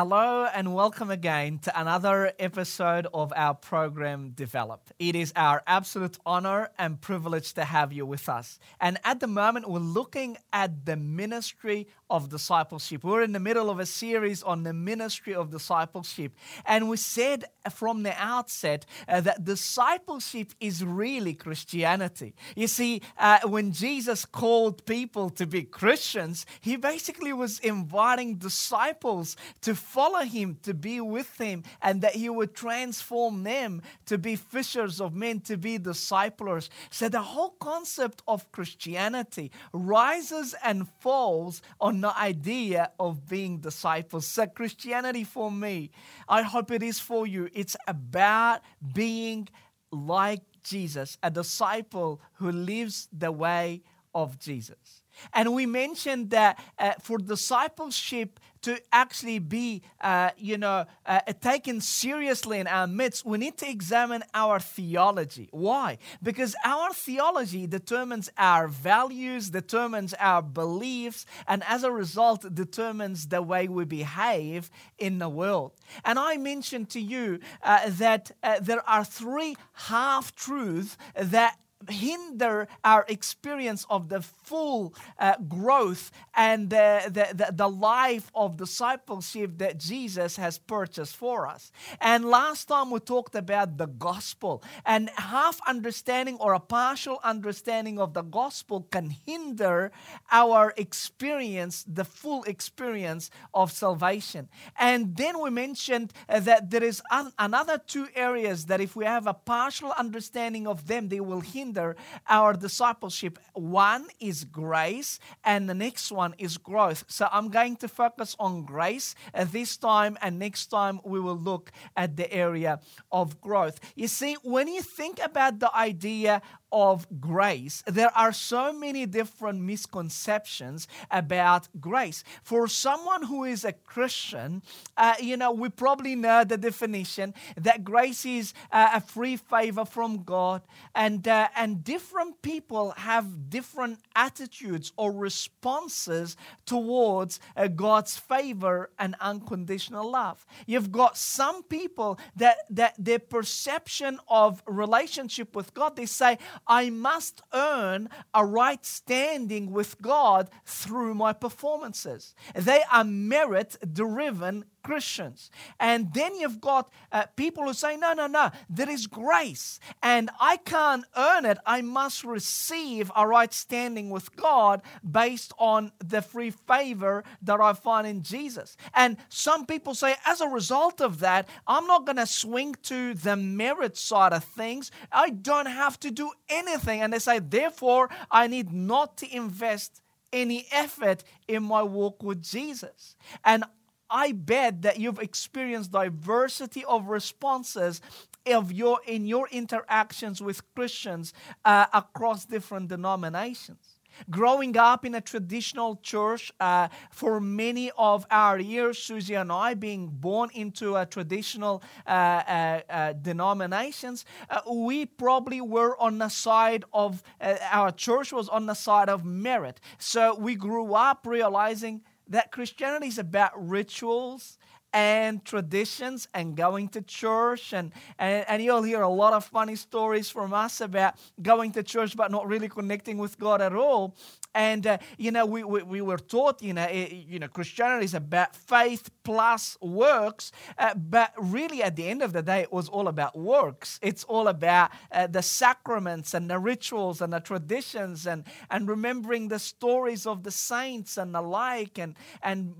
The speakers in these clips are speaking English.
Hello and welcome again to another episode of our program Develop. It is our absolute honor and privilege to have you with us. And at the moment, we're looking at the ministry of discipleship. We're in the middle of a series on the ministry of discipleship. And we said from the outset uh, that discipleship is really Christianity. You see, uh, when Jesus called people to be Christians, he basically was inviting disciples to follow him, to be with him, and that he would transform them to be fishers of men, to be disciplers. So the whole concept of Christianity rises and falls on the idea of being disciples. So Christianity for me, I hope it is for you, it's about being like Jesus, a disciple who lives the way of Jesus. And we mentioned that uh, for discipleship to actually be, uh, you know, uh, taken seriously in our midst, we need to examine our theology. Why? Because our theology determines our values, determines our beliefs, and as a result, determines the way we behave in the world. And I mentioned to you uh, that uh, there are three half truths that hinder our experience of the full uh, growth and the, the, the, life of discipleship that Jesus has purchased for us. And last time we talked about the gospel, and half understanding or a partial understanding of the gospel can hinder our experience, the full experience of salvation. And then we mentioned uh, that there is an, another two areas that if we have a partial understanding of them, they will hinder hinder our discipleship. One is grace, and the next one is growth. So I'm going to focus on grace at this time, and next time we will look at the area of growth. You see, when you think about the idea of grace, there are so many different misconceptions about grace. For someone who is a Christian, uh, you know, we probably know the definition that grace is uh, a free favor from God, and uh, and different people have different attitudes or responses towards uh, God's favor and unconditional love. You've got some people that that their perception of relationship with God, they say. I must earn a right standing with God through my performances. They are merit driven Christians. And then you've got uh, people who say, no, no, no, there is grace and I can't earn it. I must receive a right standing with God based on the free favor that I find in Jesus. And some people say, as a result of that, I'm not going to swing to the merit side of things. I don't have to do anything. And they say, therefore, I need not to invest any effort in my walk with Jesus. And I bet that you've experienced diversity of responses of your in your interactions with Christians uh, across different denominations. Growing up in a traditional church uh, for many of our years, Susie and I being born into a traditional uh, uh, uh denominations, uh, we probably were on the side of our church was on the side of merit. So we grew up realizing that Christianity is about rituals and traditions and going to church. And, and, and you'll hear a lot of funny stories from us about going to church but not really connecting with god at all. And uh, you know we, we, we, were taught you know it, you know christianity is about faith plus works. Uh, but really at the end of the day it was all about works. It's all about uh, the sacraments and the rituals and the traditions and and remembering the stories of the saints and the like and and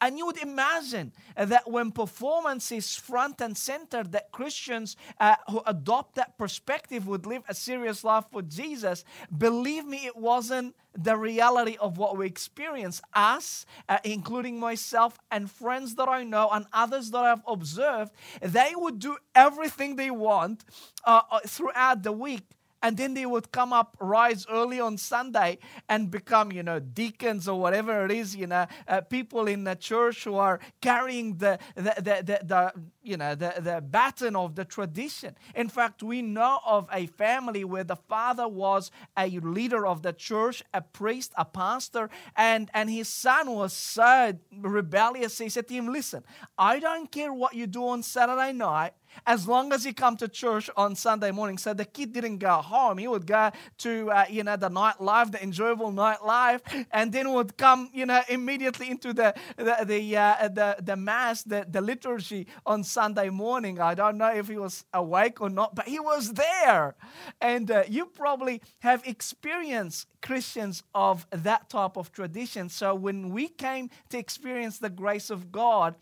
and you would imagine that when performance is front and center, that Christians uh, who adopt that perspective would live a serious life for Jesus. Believe me, it wasn't the reality of what we experience. Us, uh, including myself and friends that I know and others that I've observed, they would do everything they want uh, uh throughout the week and then they would come up, rise early on Sunday, and become, you know, deacons or whatever it is, you know, uh, people in the church who are carrying the, the, the, the, the you know, the, the baton of the tradition. In fact, we know of a family where the father was a leader of the church, a priest, a pastor, and, and his son was so rebellious. He said to him, Listen, I don't care what you do on Saturday night as long as he come to church on Sunday morning. So the kid didn't go home. He would go to, uh, you know, the nightlife, the enjoyable nightlife, and then would come, you know, immediately into the the the uh, the, the mass, the, the liturgy on Sunday morning. I don't know if he was awake or not, but he was there. And uh, you probably have experienced Christians of that type of tradition. So when we came to experience the grace of God,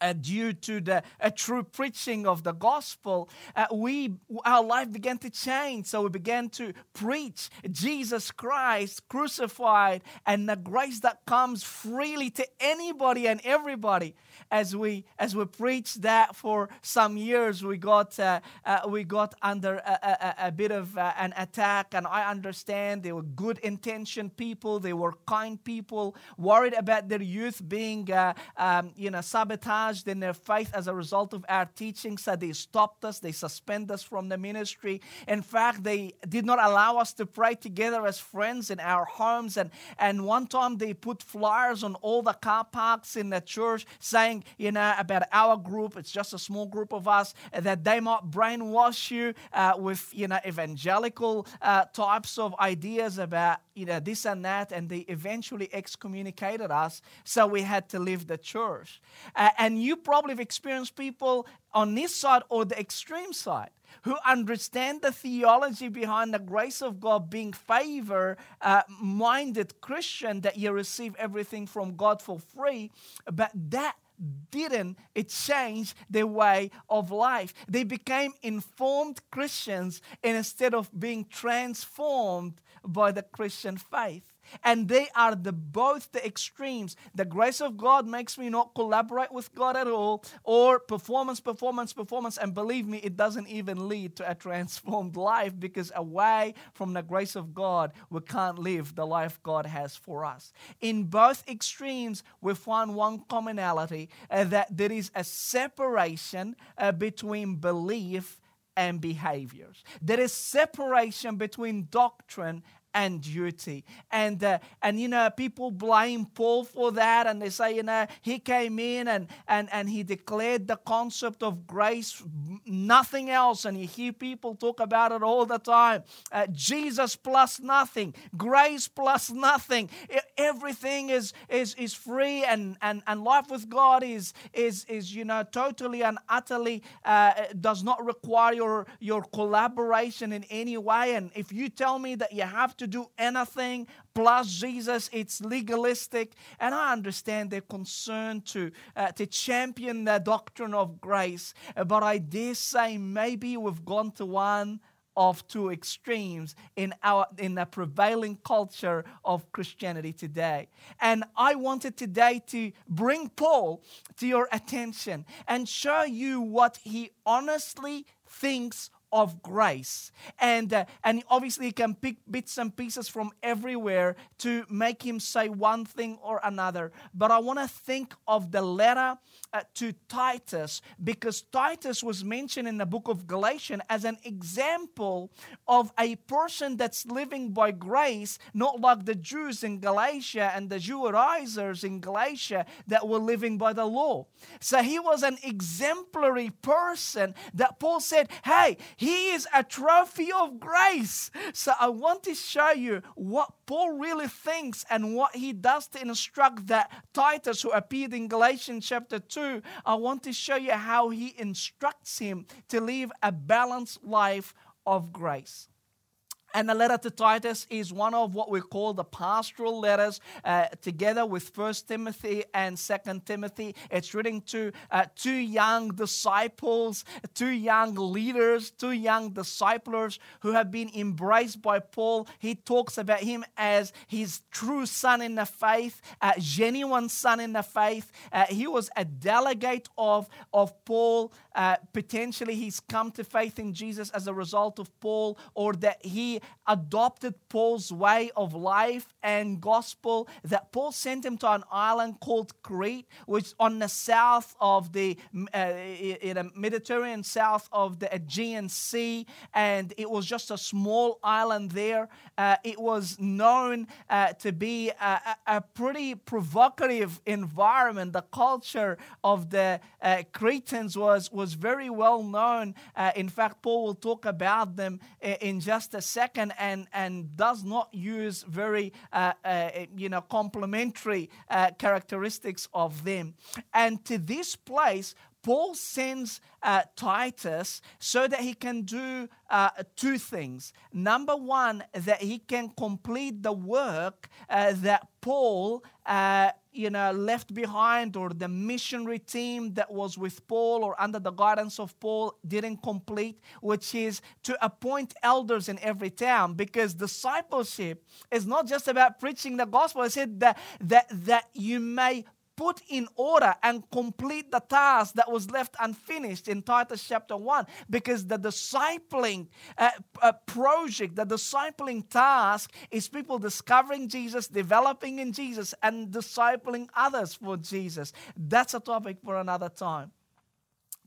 uh, due to the uh, true preaching of the gospel, uh, we our life began to change. So we began to preach Jesus Christ crucified and the grace that comes freely to anybody and everybody. As we as we preached that for some years, we got uh, uh, we got under a, a, a bit of uh, an attack, and I understand they were good intentioned people, they were kind people, worried about their youth being um, you know sabotaged in their faith as a result of our teaching. So they stopped us, they suspended us from the ministry. In fact, they did not allow us to pray together as friends in our homes, and and one time they put flyers on all the car parks in the church saying saying, you know, about our group, it's just a small group of us, that they might brainwash you uh, with, you know, evangelical uh, types of ideas about, you know, this and that. And they eventually excommunicated us. So we had to leave the church. Uh, and you probably have experienced people on this side or the extreme side who understand the theology behind the grace of God being favor uh, minded Christian that you receive everything from God for free, but that didn't it change their way of life they became informed christians instead of being transformed by the christian faith. And they are the both the extremes. The grace of god makes me not collaborate with god at all or performance performance performance. And believe me it doesn't even lead to a transformed life because away from the grace of god we can't live the life god has for us. In both extremes we find one commonality uh, that there is a separation uh, between belief and behaviors. There is separation between doctrine and duty. And, uh, and you know, people blame Paul for that and they say, you know, he came in and, and, and he declared the concept of grace, nothing else. And you hear people talk about it all the time uh, Jesus plus nothing, grace plus nothing. Everything is, is, is free and, and, and life with God is, is, is, you know, totally and utterly uh, does not require your, your collaboration in any way. And if you tell me that you have to do anything plus Jesus. It's legalistic. And I understand their concern to, uh, to champion the doctrine of grace. But I dare say maybe we've gone to one of two extremes in our in the prevailing culture of Christianity today. And I wanted today to bring Paul to your attention and show you what he honestly thinks of grace. And, uh, and obviously, he can pick bits and pieces from everywhere to make him say one thing or another. But I want to think of the letter uh, to Titus because Titus was mentioned in the book of Galatians as an example of a person that's living by grace, not like the Jews in Galatia and the Judaizers in Galatia that were living by the law. So he was an exemplary person that Paul said, Hey, he is a trophy of grace. So I want to show you what Paul really thinks and what he does to instruct that Titus, who appeared in Galatians chapter 2, I want to show you how he instructs him to live a balanced life of grace. And the letter to Titus is one of what we call the pastoral letters, uh, together with First Timothy and Second Timothy. It's written to uh, two young disciples, two young leaders, two young disciplers who have been embraced by Paul. He talks about him as his true son in the faith, a genuine son in the faith. Uh, he was a delegate of, of Paul. Uh, potentially, he's come to faith in Jesus as a result of Paul, or that he adopted Paul's way of life and gospel, that Paul sent him to an island called Crete, which on the south of the uh, in the Mediterranean, south of the Aegean Sea, and it was just a small island there. Uh, it was known uh, to be a, a, pretty provocative environment. The culture of the uh, Cretans was was very well known. Uh, in fact, Paul will talk about them in just a second second and, and does not use very, uh, uh, you know, complimentary uh, characteristics of them. And to this place, Paul sends uh, Titus so that he can do uh, two things. Number one, that he can complete the work uh, that Paul, uh, you know, left behind, or the missionary team that was with Paul or under the guidance of Paul didn't complete, which is to appoint elders in every town, because discipleship is not just about preaching the gospel. I said that that that you may put in order and complete the task that was left unfinished in Titus chapter 1 because the discipling uh, uh, project, the discipling task is people discovering Jesus, developing in Jesus, and discipling others for Jesus. That's a topic for another time.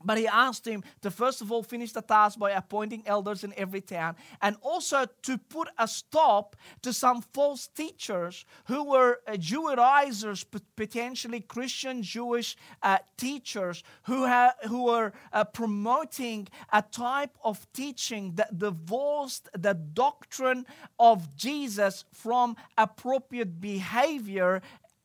But he asked him to first of all finish the task by appointing elders in every town and also to put a stop to some false teachers who were uh, Judaizers, potentially Christian Jewish uh, teachers who, ha- who were uh, promoting a type of teaching that divorced the doctrine of Jesus from appropriate behavior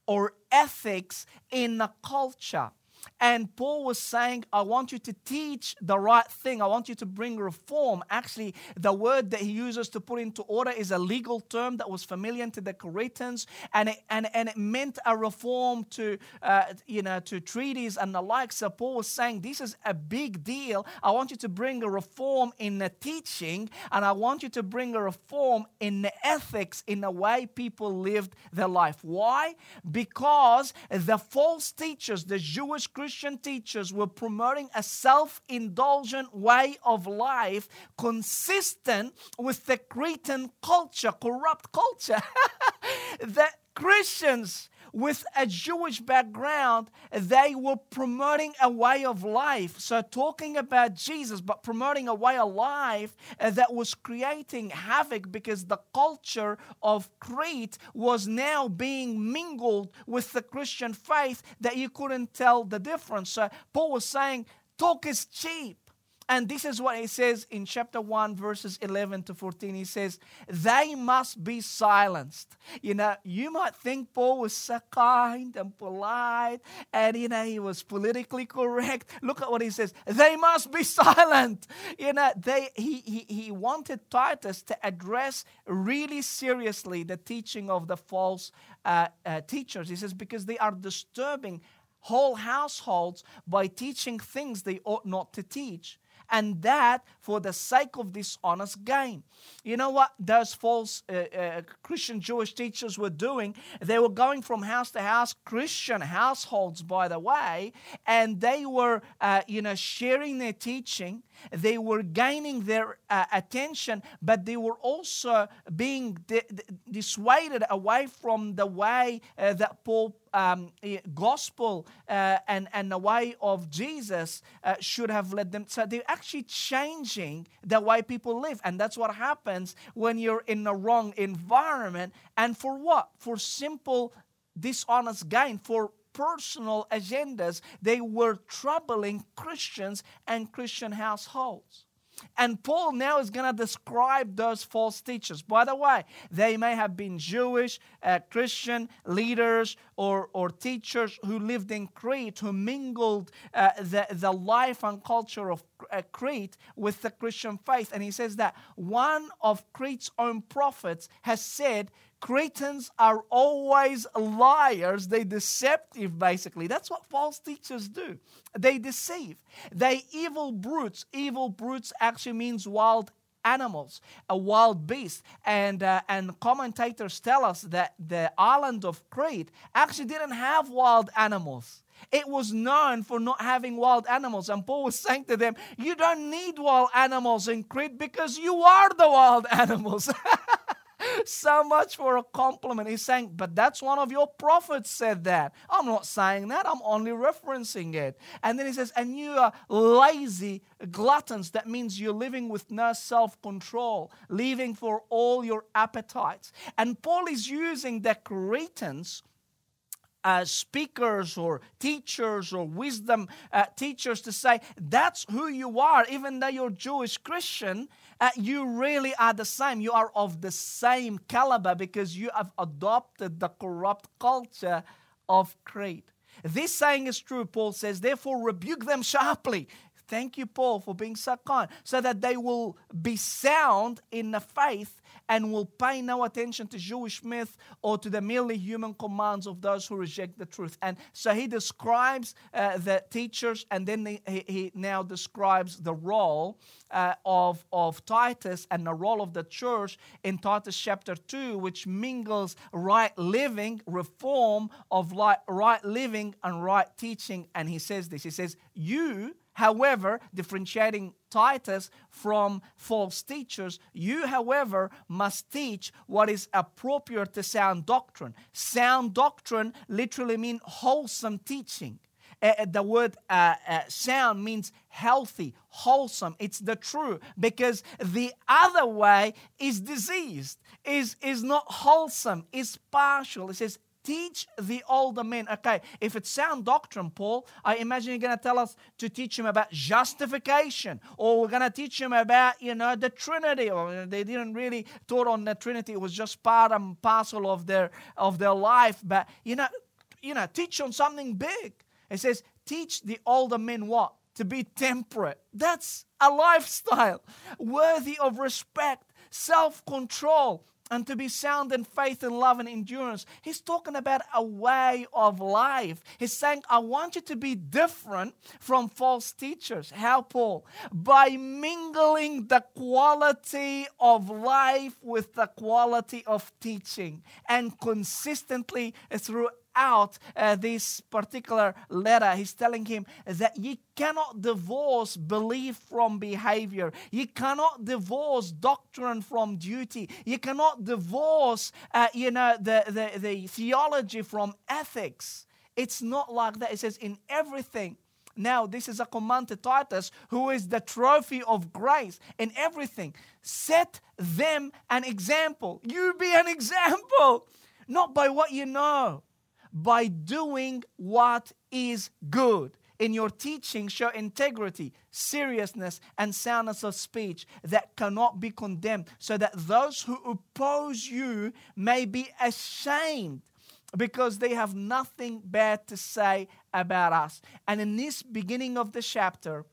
or ethics in the culture. And Paul was saying, I want you to teach the right thing. I want you to bring reform. Actually, the word that he uses to put into order is a legal term that was familiar to the Cretans, and it, and, and it meant a reform to, uh, you know, to treaties and the like. So Paul was saying, this is a big deal. I want you to bring a reform in the teaching, and I want you to bring a reform in the ethics, in the way people lived their life. Why? Because the false teachers, the Jewish Christian teachers were promoting a self indulgent way of life consistent with the Cretan culture, corrupt culture. that Christians with a Jewish background, they were promoting a way of life. So, talking about Jesus, but promoting a way of life uh, that was creating havoc because the culture of Crete was now being mingled with the Christian faith that you couldn't tell the difference. So, Paul was saying, talk is cheap. And this is what he says in chapter 1, verses 11 to 14. He says, They must be silenced. You know, you might think Paul was so kind and polite and, you know, he was politically correct. Look at what he says. They must be silent. You know, they, he, he, he wanted Titus to address really seriously the teaching of the false uh, uh, teachers. He says, Because they are disturbing whole households by teaching things they ought not to teach and that for the sake of dishonest gain. You know what those false uh, uh, Christian Jewish teachers were doing? They were going from house to house, Christian households, by the way, and they were, uh, you know, sharing their teaching. They were gaining their uh, attention, but they were also being di- dissuaded away from the way uh, that Paul um, gospel uh, and, and the way of Jesus uh, should have led them. So they're actually changing the way people live. And that's what happens when you're in the wrong environment. And for what? For simple dishonest gain, for personal agendas. They were troubling Christians and Christian households. And Paul now is going to describe those false teachers. By the way, they may have been Jewish, uh, Christian leaders, or, or teachers who lived in Crete, who mingled uh, the, the life and culture of uh, Crete with the Christian faith. And he says that one of Crete's own prophets has said, Cretans are always liars. They deceptive, basically. That's what false teachers do. They deceive. They evil brutes. Evil brutes actually means wild animals, a wild beast. And, uh, and commentators tell us that the island of Crete actually didn't have wild animals. It was known for not having wild animals. And Paul was saying to them, You don't need wild animals in Crete because you are the wild animals. So much for a compliment. He's saying, but that's one of your prophets said that. I'm not saying that, I'm only referencing it. And then he says, and you are lazy gluttons. That means you're living with no self control, living for all your appetites. And Paul is using the Cretans uh, speakers or teachers or wisdom uh, teachers to say that's who you are, even though you're Jewish Christian, uh, you really are the same. You are of the same caliber because you have adopted the corrupt culture of Crete. This saying is true, Paul says, therefore rebuke them sharply. Thank you, Paul, for being so kind, so that they will be sound in the faith and will pay no attention to Jewish myth or to the merely human commands of those who reject the truth. And so he describes uh, the teachers, and then he, he now describes the role uh, of, of Titus and the role of the church in Titus chapter 2, which mingles right living, reform of right living, and right teaching. And he says this He says, You However, differentiating Titus from false teachers, you, however, must teach what is appropriate to sound doctrine. Sound doctrine literally means wholesome teaching. Uh, the word uh, uh, sound means healthy, wholesome. It's the true because the other way is diseased, is, is not wholesome, is partial. It says teach the older men. Okay, if it's sound doctrine, Paul, I imagine you're going to tell us to teach him about justification, or we're going to teach him about, you know, the Trinity. Or they didn't really taught on the Trinity; it was just part and parcel of their of their life. But you know, you know, teach on something big. It says, teach the older men what to be temperate. That's a lifestyle worthy of respect, self control and to be sound in faith and love and endurance. He's talking about a way of life. He's saying, I want you to be different from false teachers. How, Paul? By mingling the quality of life with the quality of teaching and consistently through out uh, this particular letter, he's telling him that you cannot divorce belief from behavior. You cannot divorce doctrine from duty. You cannot divorce, uh, you know, the, the, the theology from ethics. It's not like that. It says, in everything, now, this is a command to Titus, who is the trophy of grace in everything. Set them an example. You be an example, not by what you know, by doing what is good. In your teaching, show integrity, seriousness, and soundness of speech that cannot be condemned, so that those who oppose you may be ashamed because they have nothing bad to say about us. And in this beginning of the chapter,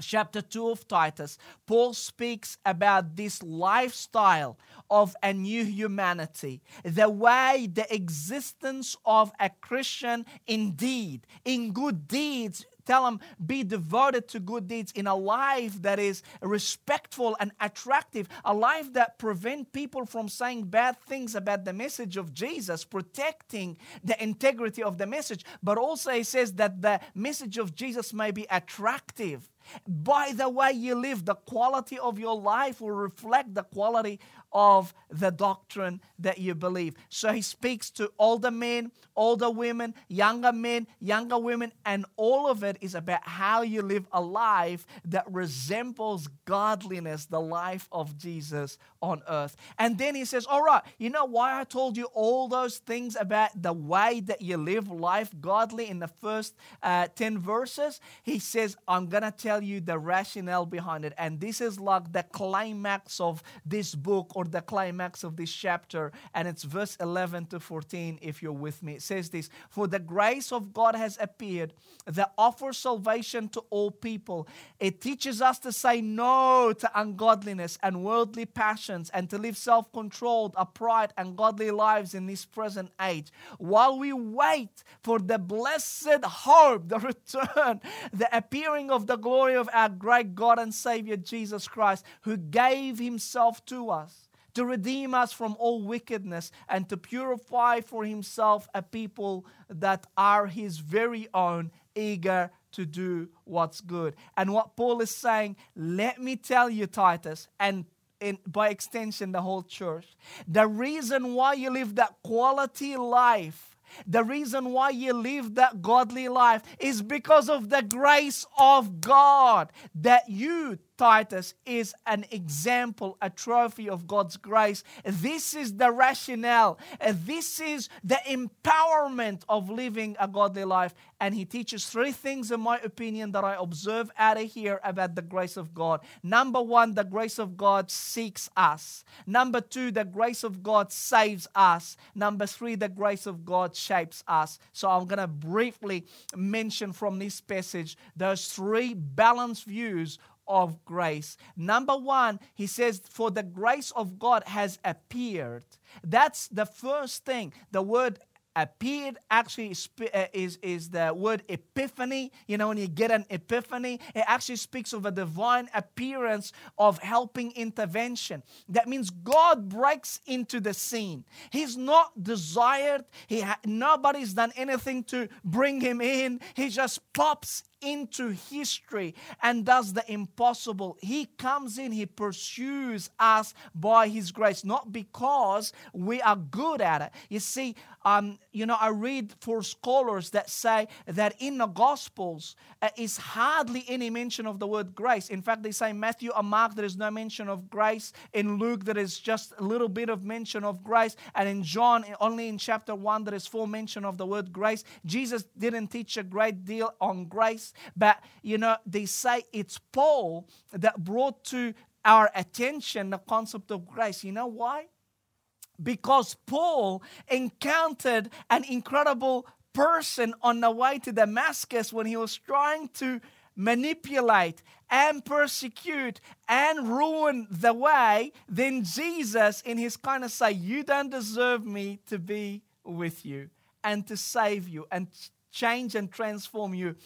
chapter 2 of Titus, Paul speaks about this lifestyle of a new humanity, the way the existence of a Christian indeed, in good deeds, tell them be devoted to good deeds in a life that is respectful and attractive a life that prevent people from saying bad things about the message of jesus protecting the integrity of the message. But also he says that the message of jesus may be attractive by the way you live, the quality of your life will reflect the quality of the doctrine that you believe. So he speaks to older men, older women, younger men, younger women, and all of it is about how you live a life that resembles godliness, the life of Jesus on earth. And then he says, All right, you know why I told you all those things about the way that you live life godly in the first uh, 10 verses? He says, I'm going to tell tell you the rationale behind it. And this is like the climax of this book or the climax of this chapter. And it's verse 11 to 14, if you're with me. It says this For the grace of God has appeared that offers salvation to all people. It teaches us to say no to ungodliness and worldly passions and to live self controlled, upright, and godly lives in this present age while we wait for the blessed hope, the return, the appearing of the glory of our great God and Savior Jesus Christ, who gave Himself to us to redeem us from all wickedness and to purify for himself a people that are his very own, eager to do what's good. And what Paul is saying, let me tell you, Titus, and in, by extension, the whole church, the reason why you live that quality life the reason why you live that godly life is because of the grace of God that you Titus is an example, a trophy of God's grace. This is the rationale. This is the empowerment of living a godly life. And he teaches three things, in my opinion, that I observe out of here about the grace of God. Number one, the grace of God seeks us. Number two, the grace of God saves us. Number three, the grace of God shapes us. So I'm going to briefly mention from this passage those three balanced views of grace. Number one, he says, For the grace of God has appeared. That's the first thing. The word appeared actually uh, is, is the word epiphany. You know, when you get an epiphany, it actually speaks of a divine appearance of helping intervention. That means God breaks into the scene. He's not desired, he ha- nobody's done anything to bring him in. He just pops into history and does the impossible. He comes in, He pursues us by His grace, not because we are good at it. You see, um, you know, I read for scholars that say that in the Gospels uh, is hardly any mention of the word grace. In fact, they say Matthew and Mark there is no mention of grace. In Luke there is just a little bit of mention of grace, and in John only in chapter one there is full mention of the word grace. Jesus didn't teach a great deal on grace. But, you know, they say it's Paul that brought to our attention the concept of grace. You know why? Because Paul encountered an incredible person on the way to Damascus when he was trying to manipulate and persecute and ruin the way, then Jesus, in his kindness, say, You don't deserve me to be with you and to save you and change and transform you.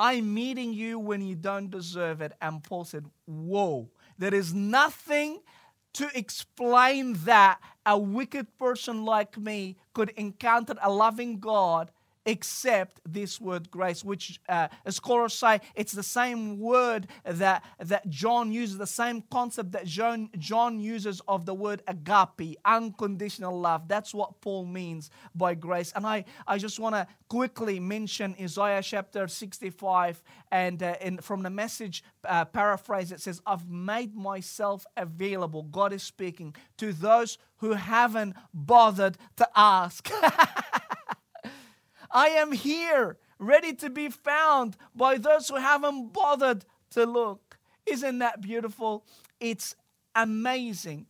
I'm meeting you when you don't deserve it. And Paul said, Whoa, there is nothing to explain that a wicked person like me could encounter a loving God except this word grace, which uh, scholars say it's the same word that, that John uses, the same concept that John, John uses of the word agape, unconditional love. That's what Paul means by grace. And I, I just want to quickly mention Isaiah chapter 65, and uh, from the message uh, paraphrase, it says, I've made myself available, God is speaking, to those who haven't bothered to ask. I am here, ready to be found by those who haven't bothered to look. Isn't that beautiful? It's amazing.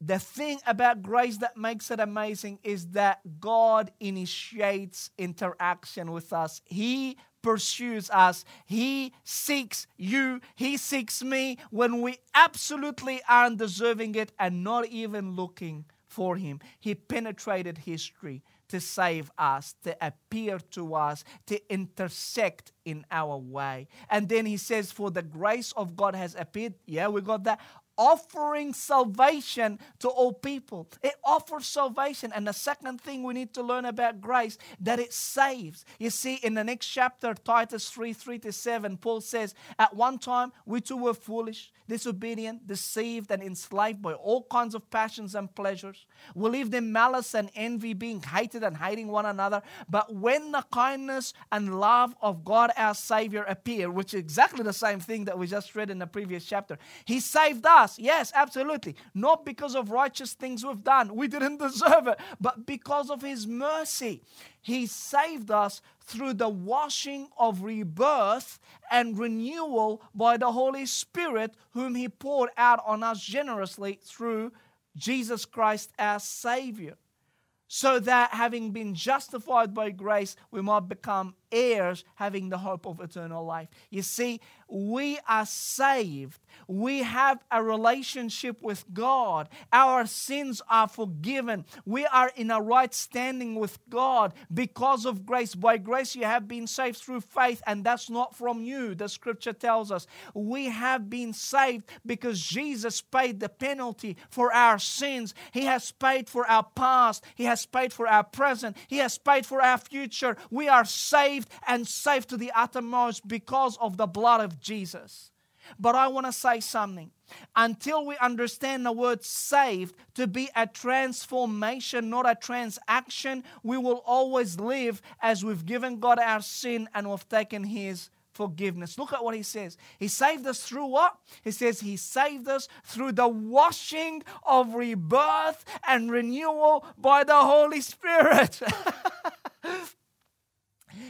The thing about grace that makes it amazing is that God initiates interaction with us. He pursues us. He seeks you. He seeks me when we absolutely aren't deserving it and not even looking for Him. He penetrated history to save us, to appear to us, to intersect in our way. And then he says, For the grace of God has appeared. Yeah, we got that offering salvation to all people. It offers salvation. And the second thing we need to learn about grace, that it saves. You see, in the next chapter, Titus 3 3 to 7, Paul says, At one time we too were foolish, disobedient, deceived, and enslaved by all kinds of passions and pleasures. We lived in malice and envy, being hated and hating one another. But when the kindness and love of God our Savior appeared, which is exactly the same thing that we just read in the previous chapter, He saved us us. Yes, absolutely. Not because of righteous things we've done. We didn't deserve it, but because of His mercy. He saved us through the washing of rebirth and renewal by the Holy Spirit, whom He poured out on us generously through Jesus Christ, our Savior so that having been justified by grace, we might become heirs, having the hope of eternal life. You see, we are saved. We have a relationship with God. Our sins are forgiven. We are in a right standing with God because of grace. By grace, you have been saved through faith, and that's not from you. The scripture tells us we have been saved because Jesus paid the penalty for our sins. He has paid for our past, He has paid for our present, He has paid for our future. We are saved and saved to the uttermost because of the blood of Jesus. But I want to say something. Until we understand the word saved to be a transformation, not a transaction, we will always live as we've given God our sin and we've taken His forgiveness. Look at what He says. He saved us through what? He says He saved us through the washing of rebirth and renewal by the Holy Spirit.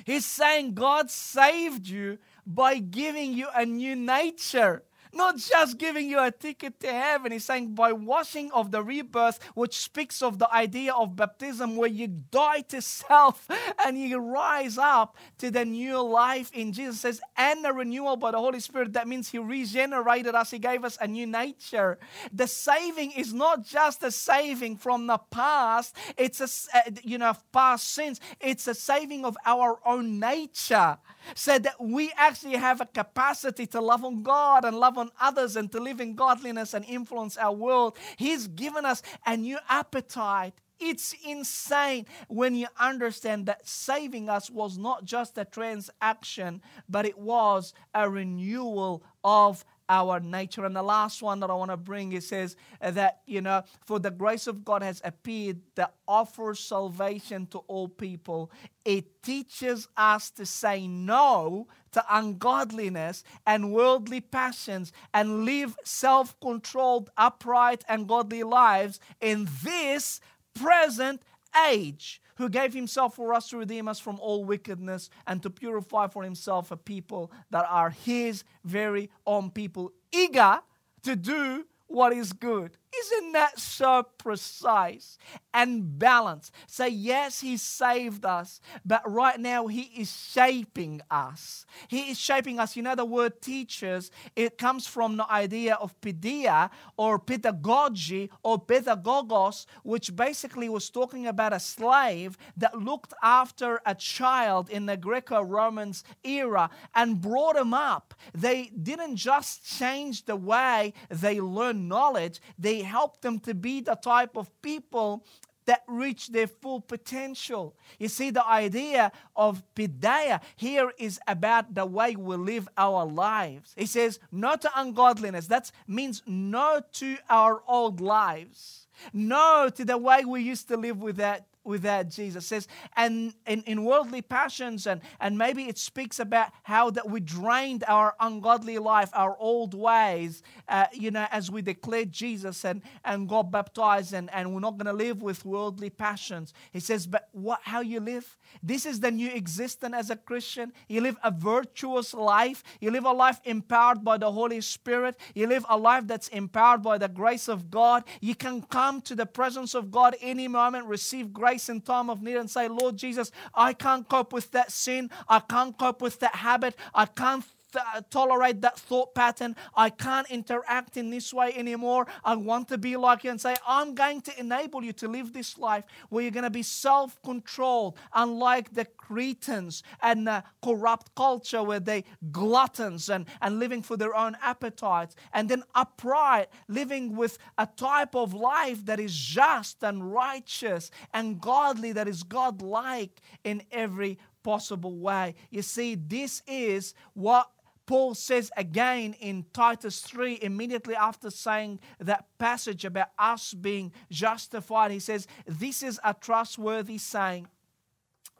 He's saying God saved you by giving you a new nature. Not just giving you a ticket to heaven, he's saying by washing of the rebirth, which speaks of the idea of baptism, where you die to self and you rise up to the new life in Jesus. says, and the renewal by the Holy Spirit. That means he regenerated us, he gave us a new nature. The saving is not just a saving from the past, it's a uh, you know past sins. It's a saving of our own nature said that we actually have a capacity to love on God and love on others and to live in godliness and influence our world. He's given us a new appetite. It's insane when you understand that saving us was not just a transaction, but it was a renewal of our nature. And the last one that I want to bring, it says that, you know, for the grace of God has appeared that offers salvation to all people. It teaches us to say no to ungodliness and worldly passions and live self controlled, upright, and godly lives in this present age who gave himself for us to redeem us from all wickedness and to purify for himself a people that are his very own people, eager to do what is good. Isn't that so precise and balanced? Say, yes, He saved us, but right now He is shaping us. He is shaping us. You know, the word teachers, it comes from the idea of paideia or pedagogy or pedagogos, which basically was talking about a slave that looked after a child in the Greco Romans era and brought him up. They didn't just change the way they learn knowledge, they help them to be the type of people that reach their full potential. You see, the idea of paideia here is about the way we live our lives. He says, no to ungodliness. That means no to our old lives. No to the way we used to live without without Jesus. Says, and in, in worldly passions, and, and maybe it speaks about how that we drained our ungodly life, our old ways, uh, you know, as we declared Jesus and, and got baptized, and, and we're not going to live with worldly passions. He says, but what how you live? This is the new existence as a Christian. You live a virtuous life. You live a life empowered by the Holy Spirit. You live a life that's empowered by the grace of God. You can come to the presence of God any moment, receive grace grace in time of need and say, Lord Jesus, I can't cope with that sin. I can't cope with that habit. I can't th- tolerate that thought pattern. I can't interact in this way anymore. I want to be like you and say, I'm going to enable you to live this life where you're going to be self controlled, unlike the Cretans and the corrupt culture where they gluttons and, and living for their own appetites. And then upright, living with a type of life that is just and righteous and godly, that is God like in every possible way. You see, this is what Paul says again in Titus 3, immediately after saying that passage about us being justified, he says, This is a trustworthy saying.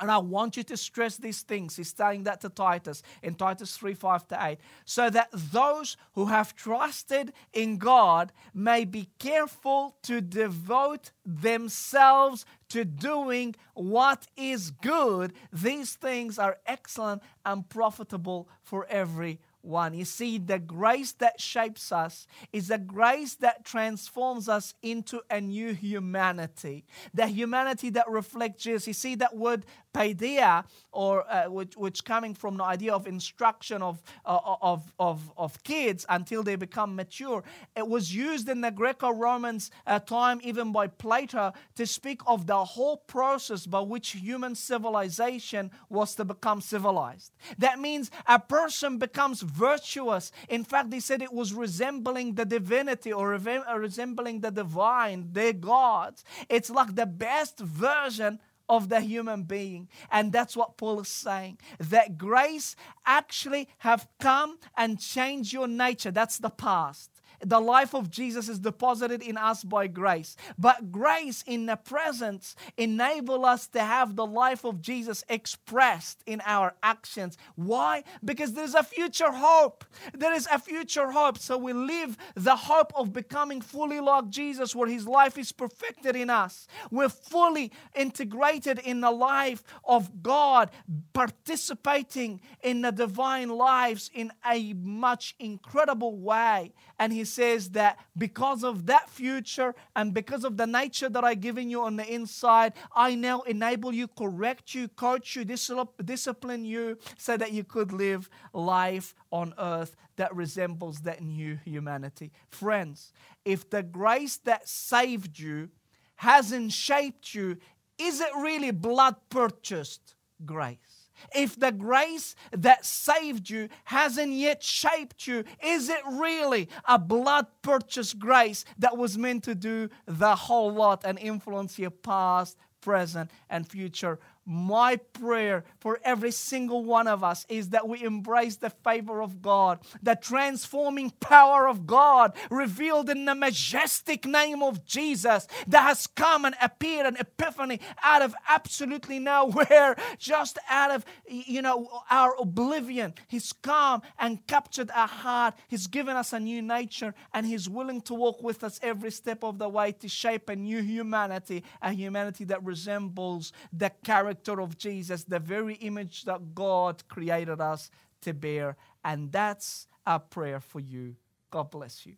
And I want you to stress these things. He's saying that to Titus in Titus 3 5 to 8. So that those who have trusted in God may be careful to devote themselves to doing what is good. These things are excellent and profitable for every one. You see, the grace that shapes us is a grace that transforms us into a new humanity. The humanity that reflects Jesus. You see, that word paideia, or uh, which, which coming from the idea of instruction of, uh, of, of, of kids until they become mature, it was used in the Greco-Romans uh, time, even by Plato, to speak of the whole process by which human civilization was to become civilized. That means a person becomes virtuous. In fact, they said it was resembling the divinity or resembling the divine, their gods. It's like the best version of the human being. And that's what Paul is saying. That grace actually have come and changed your nature. That's the past. The life of Jesus is deposited in us by grace. But grace in the presence enable us to have the life of Jesus expressed in our actions. Why? Because there's a future hope. There is a future hope. So we live the hope of becoming fully like Jesus, where his life is perfected in us. We're fully integrated in the life of God, participating in the divine lives in a much incredible way. And he says that because of that future and because of the nature that I've given you on the inside, I now enable you, correct you, coach you, discipline you so that you could live life on earth that resembles that new humanity. Friends, if the grace that saved you hasn't shaped you, is it really blood purchased grace? If the grace that saved you hasn't yet shaped you, is it really a blood purchased grace that was meant to do the whole lot and influence your past, present, and future my prayer for every single one of us is that we embrace the favor of God, the transforming power of God revealed in the majestic name of Jesus that has come and appeared an epiphany out of absolutely nowhere, just out of you know our oblivion. He's come and captured our heart. He's given us a new nature, and He's willing to walk with us every step of the way to shape a new humanity, a humanity that resembles the character of Jesus, the very image that God created us to bear. And that's our prayer for you. God bless you.